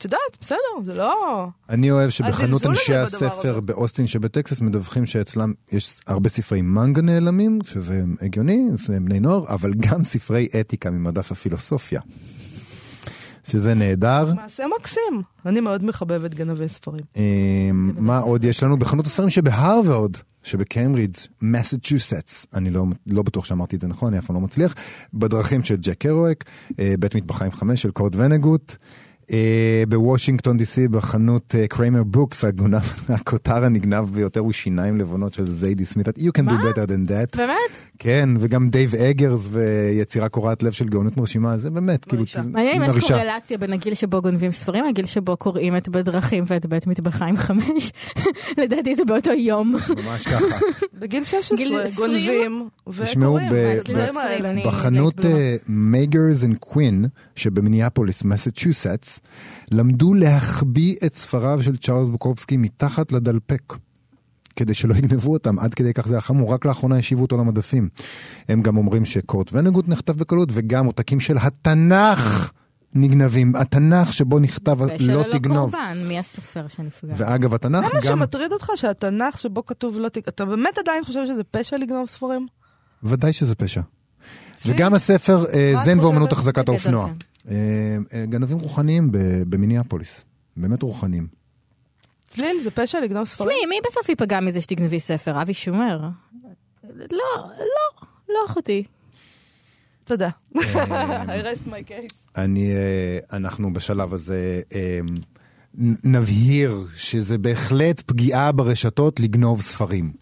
את יודעת, בסדר, זה לא... אני אוהב שבחנות אנשי הספר באוסטין שבטקסס מדווחים שאצלם יש הרבה ספרי מנגה נעלמים, שזה הגיוני, זה בני נוער, אבל גם ספרי אתיקה ממדף הפילוסופיה. שזה נהדר. מעשה מקסים. אני מאוד מחבבת גנבי ספרים. אמ, מה עוד יש לנו? בחנות הספרים שבהרווארד, שבקיימברידג', מסצ'וסטס, אני לא, לא בטוח שאמרתי את זה נכון, אני אף פעם לא מצליח, בדרכים של ג'ק קרואק, אה, בית מטבחיים חמש של קורט ונגוט. אה, בוושינגטון די.סי בחנות Kramerbooks, הכותר הנגנב ביותר הוא שיניים לבנות של זיידי סמית. You can do better than that. באמת? כן, וגם דייב אגרס ויצירה קורעת לב של גאונות מרשימה, זה באמת, כאילו, מעניין אם יש קורלציה בין הגיל שבו גונבים ספרים לגיל שבו קוראים את בדרכים ואת בית מטבחיים חמש. לדעתי זה באותו יום. ממש ככה. בגיל 16 גונבים וקוראים. תשמעו, בחנות Magers and Quinn שבמיניאפוליס, מסצ'וסטס, למדו להחביא את ספריו של צ'ארלס בוקובסקי מתחת לדלפק. כדי שלא יגנבו אותם, עד כדי כך זה היה חמור, רק לאחרונה השיבו אותו למדפים. הם גם אומרים שקורט ונגוט נכתב בקלות, וגם עותקים של התנ"ך נגנבים. התנ"ך שבו נכתב לא תגנוב. ושל קורבן, מי הסופר שנפגע. ואגב, התנ"ך גם... זה מה שמטריד אותך, שהתנ"ך שבו כתוב לא תגנוב, אתה באמת עדיין חושב שזה פשע לגנוב ספרים? ודאי שזה פשע. וגם הספר אה, זן ואומנות החזקת האופנוע. אה, אה, גנבים רוחניים במיניאפוליס. באמת רוחניים. צליל, זה פשע לגנוב ספרים? תשמעי, מי בסוף ייפגע מזה שתגנבי ספר? אבי שומר? לא, לא, לא אחותי. תודה. I rest my case. אני, אנחנו בשלב הזה נבהיר שזה בהחלט פגיעה ברשתות לגנוב ספרים.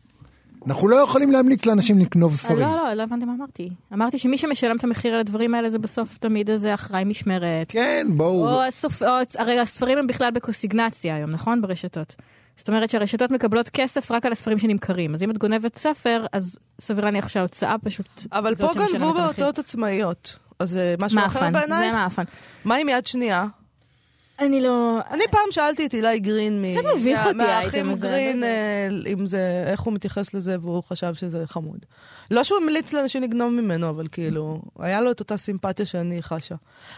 אנחנו לא יכולים להמליץ לאנשים לקנוב ספרים. לא, לא, לא הבנתי מה אמרתי. אמרתי שמי שמשלם את המחיר על הדברים האלה זה בסוף תמיד איזה אחראי משמרת. כן, בואו. או, הסופ... או הרי הספרים הם בכלל בקוסיגנציה היום, נכון? ברשתות. זאת אומרת שהרשתות מקבלות כסף רק על הספרים שנמכרים. אז אם את גונבת ספר, אז סביר להניח שההוצאה פשוט... אבל פה גנבו בהוצאות עצמאיות. אז זה משהו אחר בעינייך? זה מאפן. מה עם יד שנייה? אני לא... אני פעם שאלתי את אילי גרין, קצת מביך אותי האייטם הזה. גרין, אה, אם זה, איך הוא מתייחס לזה, והוא חשב שזה חמוד. לא שהוא המליץ לאנשים לגנוב ממנו, אבל כאילו, היה לו את אותה סימפתיה שאני חשה.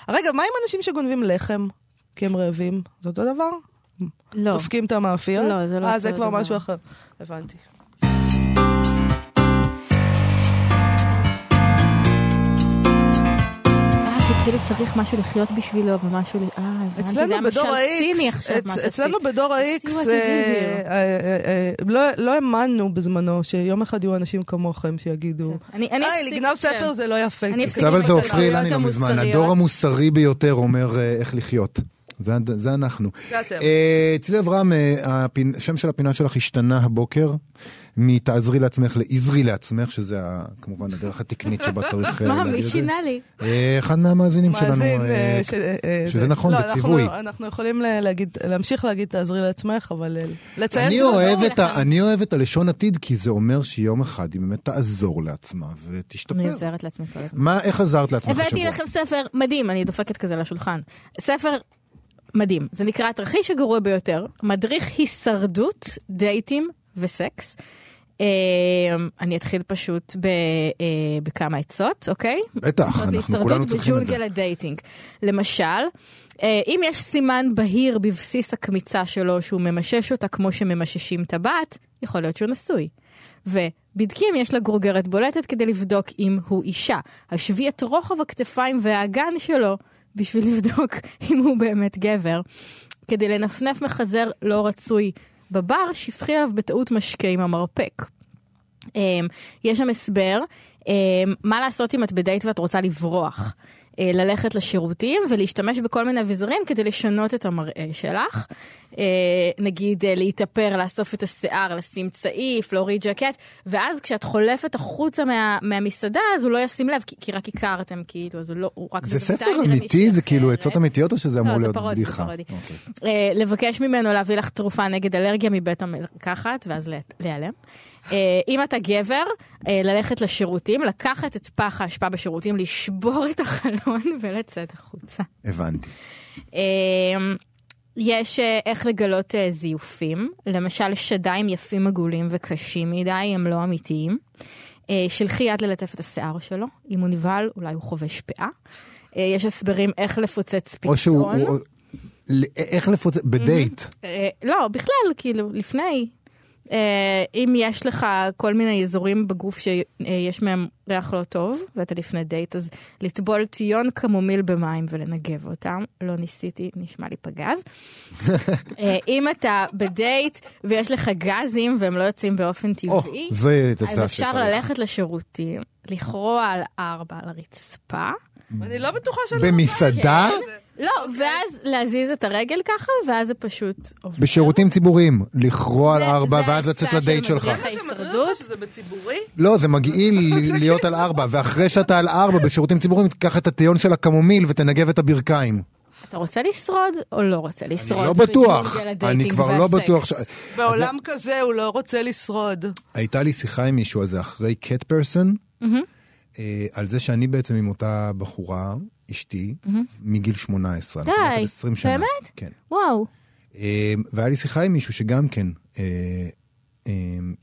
רגע, מה עם אנשים שגונבים לחם כי הם רעבים? זה אותו דבר? לא. דופקים את המאפייה? לא, זה לא אותו דבר. אה, זה כבר משהו אחר. הבנתי. כאילו צריך משהו לחיות בשבילו ומשהו... אה, הבנתי, זה היה משל סיני עכשיו, מה. אצלנו בדור ה-X לא האמנו בזמנו שיום אחד יהיו אנשים כמוכם שיגידו, היי, לגנוב ספר זה לא יפה. אבל זה עופרי אילני לא מזמן, הדור המוסרי ביותר אומר איך לחיות. זה, זה אנחנו. זה אתם. צילי אברהם, השם של הפינה שלך השתנה הבוקר. מתעזרי לעצמך לעזרי לעצמך, שזה כמובן הדרך התקנית שבה צריך להגיד את זה. מה, מי שינה לי? אחד מהמאזינים שלנו, שזה נכון, זה ציווי. אנחנו יכולים להמשיך להגיד תעזרי לעצמך, אבל לציין שזה עוזר לך. אני אוהב את הלשון עתיד, כי זה אומר שיום אחד היא באמת תעזור לעצמה ותשתפר. אני עוזרת לעצמי כל הזמן. איך עזרת לעצמך השבוע? הבאתי לכם ספר מדהים, אני דופקת כזה לשולחן. ספר מדהים. זה נקרא התרחיש הגרוע ביותר, מדריך הישרדות, דייטים וסקס. אמ, אני אתחיל פשוט ב, אה, בכמה עצות, אוקיי? בטח, אנחנו כולנו צריכים את זה. בג'ונגל ה dating. למשל, אה, אם יש סימן בהיר בבסיס הקמיצה שלו שהוא ממשש אותה כמו שממששים טבעת, יכול להיות שהוא נשוי. ובדוק אם יש לה גרוגרת בולטת כדי לבדוק אם הוא אישה. השווי את רוחב הכתפיים והאגן שלו בשביל לבדוק אם הוא באמת גבר. כדי לנפנף מחזר לא רצוי בבר, שפכי עליו בטעות משקה עם המרפק. אמ, יש שם הסבר אמ, מה לעשות אם את בדייט ואת רוצה לברוח. אה, ללכת לשירותים ולהשתמש בכל מיני אביזרים כדי לשנות את המראה שלך. אה, נגיד אה, להתאפר, לאסוף את השיער, לשים צעיף, להוריד ג'קט, ואז כשאת חולפת החוצה מה, מהמסעדה, אז הוא לא ישים לב, כי, כי רק הכרתם, כאילו, אז הוא לא, הוא רק... זה ספר אמיתי? זה כאילו עצות אמיתיות או שזה אמור לא, להיות פרודי, בדיחה? פרודי, זה פרודי. לבקש ממנו להביא לך תרופה נגד אלרגיה מבית המרקחת, ואז להיעלם. אם אתה גבר, ללכת לשירותים, לקחת את פח האשפה בשירותים, לשבור את החלון ולצאת החוצה. הבנתי. יש איך לגלות זיופים, למשל שדיים יפים עגולים וקשים מדי, הם לא אמיתיים. שלחי יד ללטף את השיער שלו, אם הוא נבהל, אולי הוא חובש פאה. יש הסברים איך לפוצץ פצעון. או שהוא... איך לפוצץ... בדייט. לא, בכלל, כאילו, לפני. אם יש לך כל מיני אזורים בגוף שיש מהם ריח לא טוב, ואתה לפני דייט, אז לטבול טיון קמומיל במים ולנגב אותם. לא ניסיתי, נשמע לי פגז. אם אתה בדייט ויש לך גזים והם לא יוצאים באופן טבעי, אז אפשר ללכת לשירותים, לכרוע על ארבע על הרצפה. אני לא בטוחה שאני... במסעדה? לא, ואז להזיז את הרגל ככה, ואז זה פשוט עובר. בשירותים ציבוריים, לכרוע על ארבע, ואז לצאת לדייט שלך. זה שמדריך לך שזה בציבורי? לא, זה מגעיל להיות על ארבע, ואחרי שאתה על ארבע בשירותים ציבוריים, תיקח את הטיון של הקמומיל ותנגב את הברכיים. אתה רוצה לשרוד או לא רוצה לשרוד? אני לא בטוח, אני כבר לא בטוח. בעולם כזה הוא לא רוצה לשרוד. הייתה לי שיחה עם מישהו על זה אחרי Cat Person, על זה שאני בעצם עם אותה בחורה, אשתי, מגיל 18. די, באמת? כן. וואו. והיה לי שיחה עם מישהו שגם כן,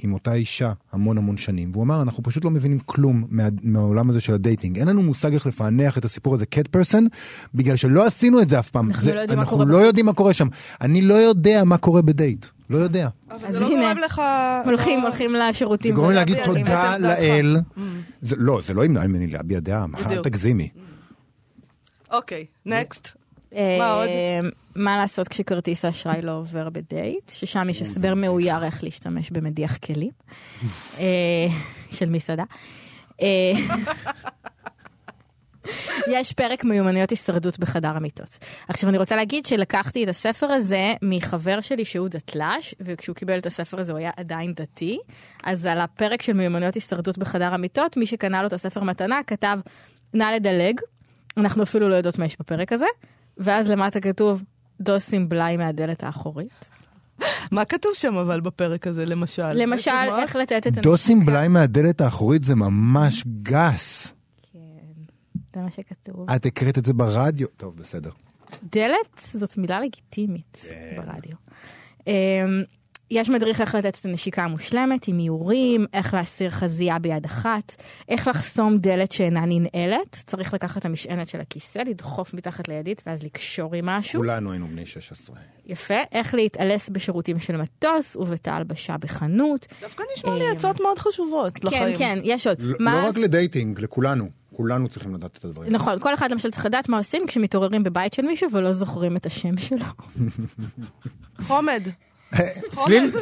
עם אותה אישה המון המון שנים, והוא אמר, אנחנו פשוט לא מבינים כלום מה, מהעולם הזה של ה dating. אין לנו מושג איך לפענח את הסיפור הזה Cat Person, בגלל שלא עשינו את זה אף פעם. אנחנו זה, לא יודעים אנחנו מה קורה לא. יודעים מה קורה שם. אני לא יודע מה קורה בדייט. לא יודע. אבל אז זה לא הנה, גורם לך... הולכים, לא- הולכים לשירותים. זה גורם להגיד תודה. לאל. זה, לא, זה לא ימנע ממני להביע דעה, מחר. תגזימי. אוקיי, נקסט. אה, מה עוד? מה לעשות כשכרטיס האשראי לא עובר בדייט, ששם יש הסבר מאויר איך להשתמש במדיח כלים אה, של מסעדה. אה, יש פרק מיומנויות הישרדות בחדר המיטות. עכשיו אני רוצה להגיד שלקחתי את הספר הזה מחבר שלי שהוא דתל"ש, וכשהוא קיבל את הספר הזה הוא היה עדיין דתי, אז על הפרק של מיומנויות הישרדות בחדר המיטות, מי שקנה לו את הספר מתנה כתב, נא לדלג, אנחנו אפילו לא יודעות מה יש בפרק הזה, ואז למטה כתוב, דוסים בלאי מהדלת האחורית. מה כתוב שם אבל בפרק הזה, למשל? למשל? איך לתת את הנשיקה. דוסים בלאי מהדלת האחורית זה ממש גס. כן, זה מה שכתוב. את הקראת את זה ברדיו? טוב, בסדר. דלת זאת מילה לגיטימית ברדיו. יש מדריך איך לתת את הנשיקה המושלמת עם איורים, איך להסיר חזייה ביד אחת, איך לחסום דלת שאינה ננעלת, צריך לקחת את המשענת של הכיסא, לדחוף מתחת לידית ואז לקשור עם משהו. כולנו היינו בני 16. יפה, איך להתעלס בשירותים של מטוס ובתא הלבשה בחנות. דווקא נשמע לי עצות מאוד חשובות כן, לחיים. כן, יש עוד. לא לא רק לדייטינג, לכולנו. כולנו צריכים לדעת את הדברים. נכון, כל אחד למשל צריך לדעת מה עושים כשמתעוררים בבית של מישהו ולא זוכרים את השם שלו. חומד.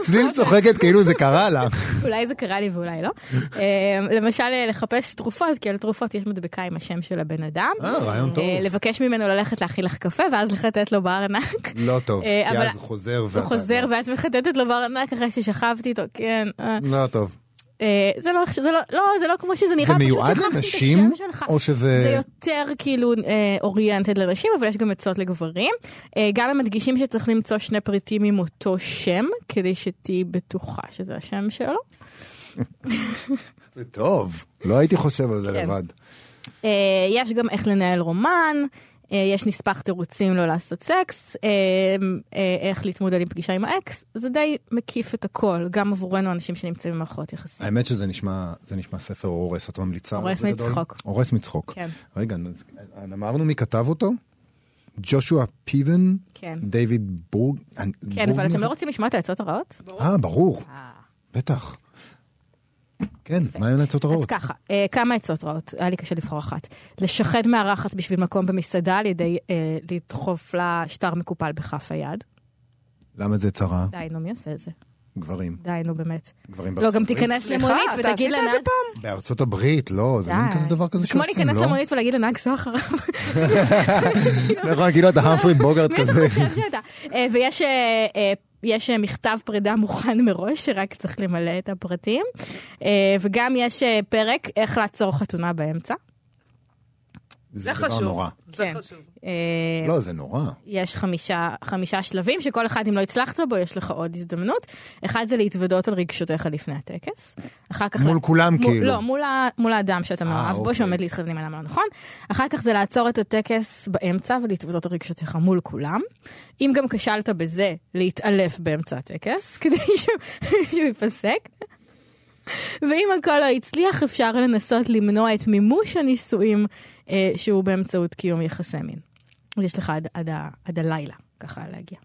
צליל צוחקת כאילו זה קרה לה. אולי זה קרה לי ואולי לא. אה, למשל לחפש תרופות, כי על תרופות יש מדבקה עם השם של הבן אדם. אה, רעיון טוב. אה, לבקש ממנו ללכת להכיל לך קפה ואז לחטט לו בארנק. לא טוב, אה, כי אז הוא חוזר. הוא חוזר ואת מחטטת לו בארנק אחרי ששכבתי איתו, כן. לא טוב. אה, זה לא, זה לא, לא, זה לא כמו שזה נראה, זה מיועד לנשים? או שזה... זה יותר כאילו אה, אוריינטד לנשים, אבל יש גם עצות לגברים. אה, גם הם מדגישים שצריך למצוא שני פריטים עם אותו שם, כדי שתהיי בטוחה שזה השם שלו. זה טוב, לא הייתי חושב על זה כן. לבד. אה, יש גם איך לנהל רומן. אה, יש נספח תירוצים לא לעשות סקס, אה, אה, איך להתמודד עם פגישה עם האקס, זה די מקיף את הכל, גם עבורנו אנשים שנמצאים במערכות יחסים. האמת שזה נשמע, זה נשמע ספר הורס, את ממליצה? הורס מצחוק. הורס מצחוק. כן. רגע, אמרנו מי כתב אותו? ג'ושוע פיבן? כן. דיוויד בורג? כן, אבל אתם לא רוצים לשמוע את העצות הרעות? אה, ברור. בטח. כן, מה הן העצות הרעות? אז ככה, אה, כמה עצות רעות, היה לי קשה לבחור אחת. לשחד מארחת בשביל מקום במסעדה על ידי אה, לדחוף לה שטר מקופל בכף היד. למה זה צרה? די, נו, מי עושה את זה? גברים. די, נו באמת. גברים בארצות הברית? לא, גם תיכנס למונית ותגיד לנהג... סליחה, אתה עשית את זה פעם? בארצות הברית, לא, זה לא כזה דבר כזה שעושים, לא? זה כמו להיכנס למונית ולהגיד לנהג סע אחריו. נכון, כאילו אתה המפרי בוגרד כזה. מי אתה חושב שאתה? אה, ויש יש אה, מכתב פרידה מוכן מראש, שרק צריך למלא את הפרטים. אה, וגם יש אה, פרק איך לעצור חתונה באמצע. זה חשוב. נורא. זה כן. חשוב. לא, זה נורא. יש חמישה, חמישה שלבים שכל אחד, אם לא הצלחת בו, יש לך עוד הזדמנות. אחד זה להתוודות על רגשותיך לפני הטקס. אחר כך... מול לה... כולם מול, כאילו. לא, מול, ה... מול האדם שאתה מאוהב בו, שעומד להתחתן עם האדם הנכון. אחר כך זה לעצור את הטקס באמצע ולהתוודות על רגשותיך מול כולם. אם גם כשלת בזה, להתעלף באמצע הטקס, כדי שהוא, שהוא ייפסק. ואם הכל לא הצליח, אפשר לנסות למנוע את מימוש הנישואים אה, שהוא באמצעות קיום יחסי מין. יש לך עד, עד, עד הלילה, ככה להגיע.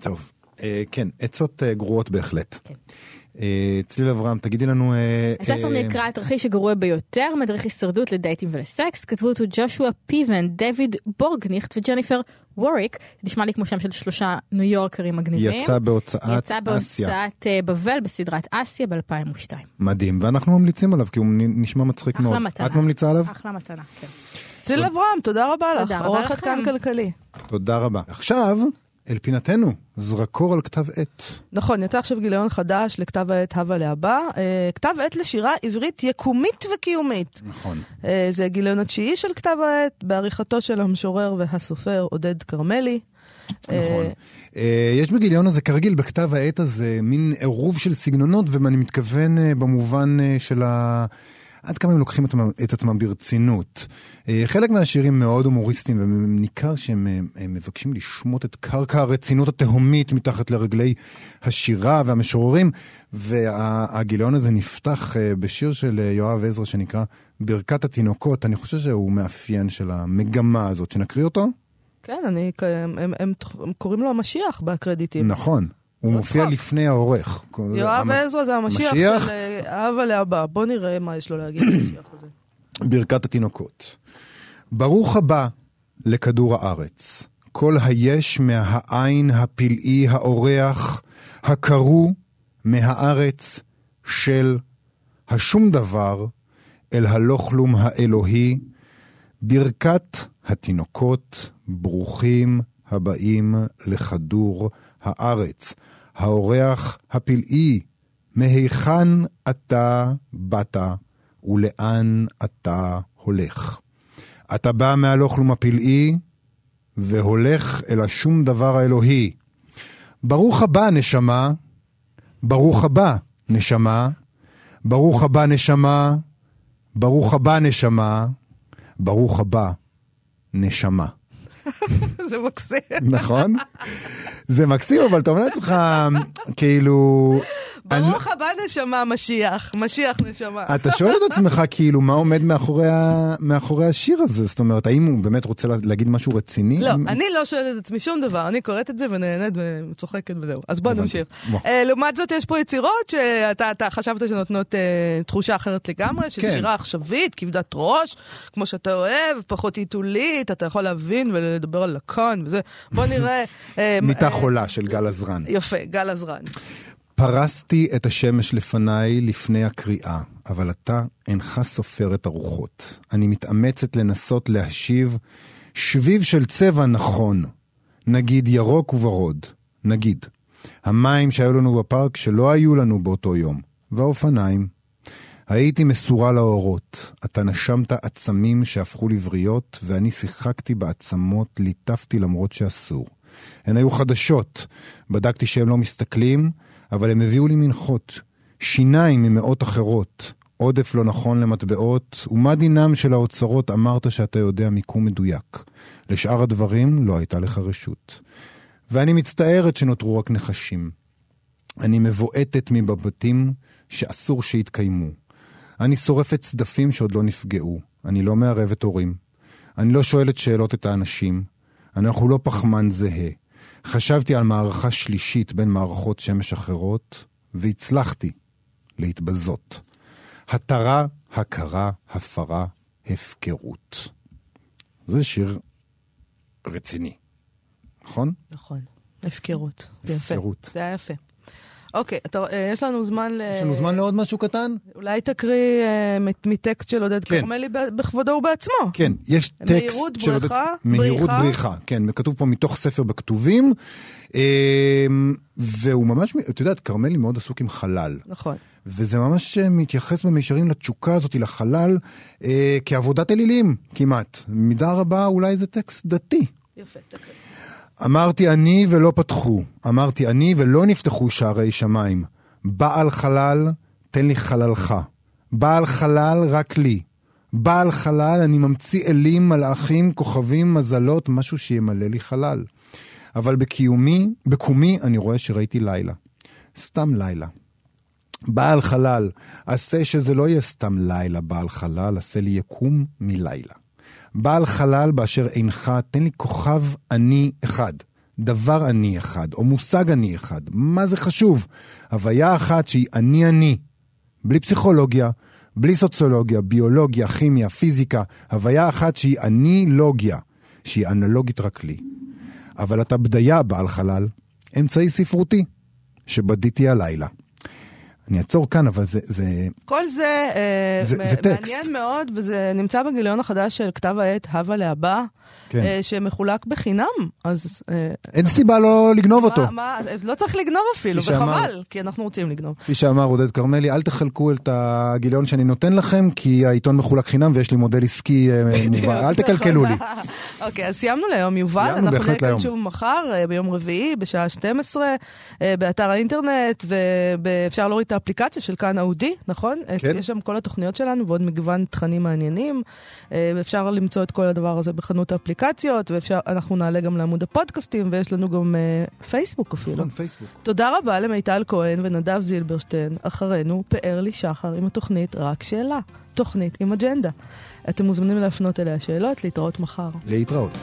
טוב, אה, כן, עצות אה, גרועות בהחלט. כן. אה, צליל אברהם, תגידי לנו... אה, הספר אה, נקרא התרחיש הגרוע ביותר, מדריך הישרדות לדייטים ולסקס. כתבו אותו ג'ושוע פיבן, דויד בורגניכט וג'ניפר ווריק. נשמע לי כמו שם של שלושה ניו יורקרים מגניבים. יצא בהוצאת אסיה. יצא בהוצאת בבל בסדרת אסיה ב-2002. מדהים, ואנחנו ממליצים עליו כי הוא נשמע מצחיק מאוד. אחלה מתנה. את ממליצה עליו? אחלה מתנה, כן. ציל אברהם, תודה רבה לך. עורכת כאן כלכלי. תודה רבה. עכשיו... אל פינתנו, זרקור על כתב עת. נכון, יצא עכשיו גיליון חדש לכתב העת הווה להבא. אה, כתב עת לשירה עברית יקומית וקיומית. נכון. אה, זה הגיליון התשיעי של כתב העת, בעריכתו של המשורר והסופר עודד כרמלי. נכון. אה, יש בגיליון הזה, כרגיל, בכתב העת הזה, מין עירוב של סגנונות, ואני מתכוון במובן של ה... עד כמה הם לוקחים את, את עצמם ברצינות. אה, חלק מהשירים מאוד הומוריסטיים, וניכר שהם אה, מבקשים לשמוט את קרקע הרצינות התהומית מתחת לרגלי השירה והמשוררים, והגיליון הזה נפתח אה, בשיר של יואב עזרא שנקרא ברכת התינוקות. אני חושב שהוא מאפיין של המגמה הזאת. שנקריא אותו? כן, אני, הם, הם, הם, הם קוראים לו המשיח בקרדיטים. נכון. הוא מופיע לפני העורך. יואב עזרא זה המשיח של אבא לאבא. בוא נראה מה יש לו להגיד למשיח הזה. ברכת התינוקות. ברוך הבא לכדור הארץ. כל היש מהעין הפלאי האורח, הקרוא מהארץ של השום דבר אל הלא כלום האלוהי, ברכת התינוקות, ברוכים הבאים לכדור הארץ. האורח הפלאי, מהיכן אתה באת ולאן אתה הולך. אתה בא מהלא כלום הפלאי והולך אל השום דבר האלוהי. ברוך הבא, נשמה, ברוך הבא, נשמה, ברוך הבא, נשמה, ברוך הבא, נשמה, ברוך הבא, נשמה. זה מקסים. נכון? זה מקסים, אבל אתה אומר לעצמך, כאילו... ברוך הבא נשמה, משיח. משיח נשמה. אתה שואל את עצמך, כאילו, מה עומד מאחורי השיר הזה? זאת אומרת, האם הוא באמת רוצה להגיד משהו רציני? לא, אני לא שואלת את עצמי שום דבר. אני קוראת את זה ונהנית וצוחקת וזהו. אז בוא נמשיך. אה, לעומת זאת, יש פה יצירות שאתה חשבת שנותנות אה, תחושה אחרת לגמרי, של כן. שירה עכשווית, כבדת ראש, כמו שאתה אוהב, פחות עיתולית, אתה יכול להבין ולדבר על לקון וזה. בוא נראה... אה, מיטה חולה של גל עזרן. יפה, גל עזרן. פרסתי את השמש לפניי לפני הקריאה, אבל אתה אינך סופר את הרוחות. אני מתאמצת לנסות להשיב שביב של צבע נכון, נגיד ירוק וורוד, נגיד. המים שהיו לנו בפארק שלא היו לנו באותו יום, והאופניים. הייתי מסורה לאורות, אתה נשמת עצמים שהפכו לבריות, ואני שיחקתי בעצמות, ליטפתי למרות שאסור. הן היו חדשות, בדקתי שהם לא מסתכלים, אבל הם הביאו לי מנחות, שיניים ממאות אחרות, עודף לא נכון למטבעות, ומה דינם של האוצרות אמרת שאתה יודע מיקום מדויק. לשאר הדברים לא הייתה לך רשות. ואני מצטערת שנותרו רק נחשים. אני מבועטת מבבתים שאסור שיתקיימו. אני שורפת צדפים שעוד לא נפגעו. אני לא מערבת הורים. אני לא שואלת שאלות את האנשים. אנחנו לא פחמן זהה. חשבתי על מערכה שלישית בין מערכות שמש אחרות, והצלחתי להתבזות. התרה, הכרה, הפרה, הפקרות. זה שיר רציני, נכון? נכון, הפקרות. הפקרות. זה היה יפה. אוקיי, אתה, אה, יש לנו זמן ל... יש לנו זמן לעוד משהו קטן? אולי תקריא אה, מטקסט של עודד כן. כרמלי בכבודו ובעצמו. כן, יש טקסט מהירות של עודד... מהירות בריחה. מהירות בריחה, כן, כתוב פה מתוך ספר בכתובים. אה, והוא ממש, את יודעת, כרמלי מאוד עסוק עם חלל. נכון. וזה ממש אה, מתייחס במישרים לתשוקה הזאת, לחלל, אה, כעבודת אלילים כמעט. במידה רבה אולי זה טקסט דתי. יפה, תקריא. אמרתי אני ולא פתחו, אמרתי אני ולא נפתחו שערי שמיים. בעל חלל, תן לי חללך. בעל חלל, רק לי. בעל חלל, אני ממציא אלים, מלאכים, כוכבים, מזלות, משהו שימלא לי חלל. אבל בקיומי, בקומי, אני רואה שראיתי לילה. סתם לילה. בעל חלל, עשה שזה לא יהיה סתם לילה בעל חלל, עשה לי יקום מלילה. בעל חלל באשר אינך, תן לי כוכב אני אחד. דבר אני אחד, או מושג אני אחד. מה זה חשוב? הוויה אחת שהיא אני אני. בלי פסיכולוגיה, בלי סוציולוגיה, ביולוגיה, כימיה, פיזיקה. הוויה אחת שהיא אני לוגיה, שהיא אנלוגית רק לי. אבל אתה בדיה בעל חלל, אמצעי ספרותי, שבדיתי הלילה. אני אעצור כאן, אבל זה... זה כל זה, אה, זה, זה טקסט. מעניין מאוד, וזה נמצא בגיליון החדש של כתב העת הווה להבא, כן. אה, שמחולק בחינם, אז... אה, אין סיבה לא לגנוב אותו. מה, לא צריך לגנוב אפילו, וחבל, כי אנחנו רוצים לגנוב. כפי שאמר עודד כרמלי, אל תחלקו את הגיליון שאני נותן לכם, כי העיתון מחולק חינם ויש לי מודל עסקי מובן, אל תקלקלו לי. אוקיי, אז סיימנו להיום, יובל. סיימנו בהחלט להיום. אנחנו נהיה כאן שוב מחר, ביום רביעי, בשעה 12, באתר האינטרנט, ואפשר להוריד את האפליקציה של כאן אודי, נכון? כן. יש שם כל התוכניות שלנו ועוד מגוון תכנים מעניינים. ואפשר למצוא את כל הדבר הזה בחנות האפליקציות, ואנחנו נעלה גם לעמוד הפודקאסטים, ויש לנו גם uh, פייסבוק אפילו. נכון, פייסבוק. תודה רבה למיטל כהן ונדב זילברשטיין. אחרינו, פאר לי שחר עם התוכנית רק שאלה. תוכנית עם אג'נדה. אתם מוזמנים להפנות אליה שאלות, להתראות מחר. להתראות.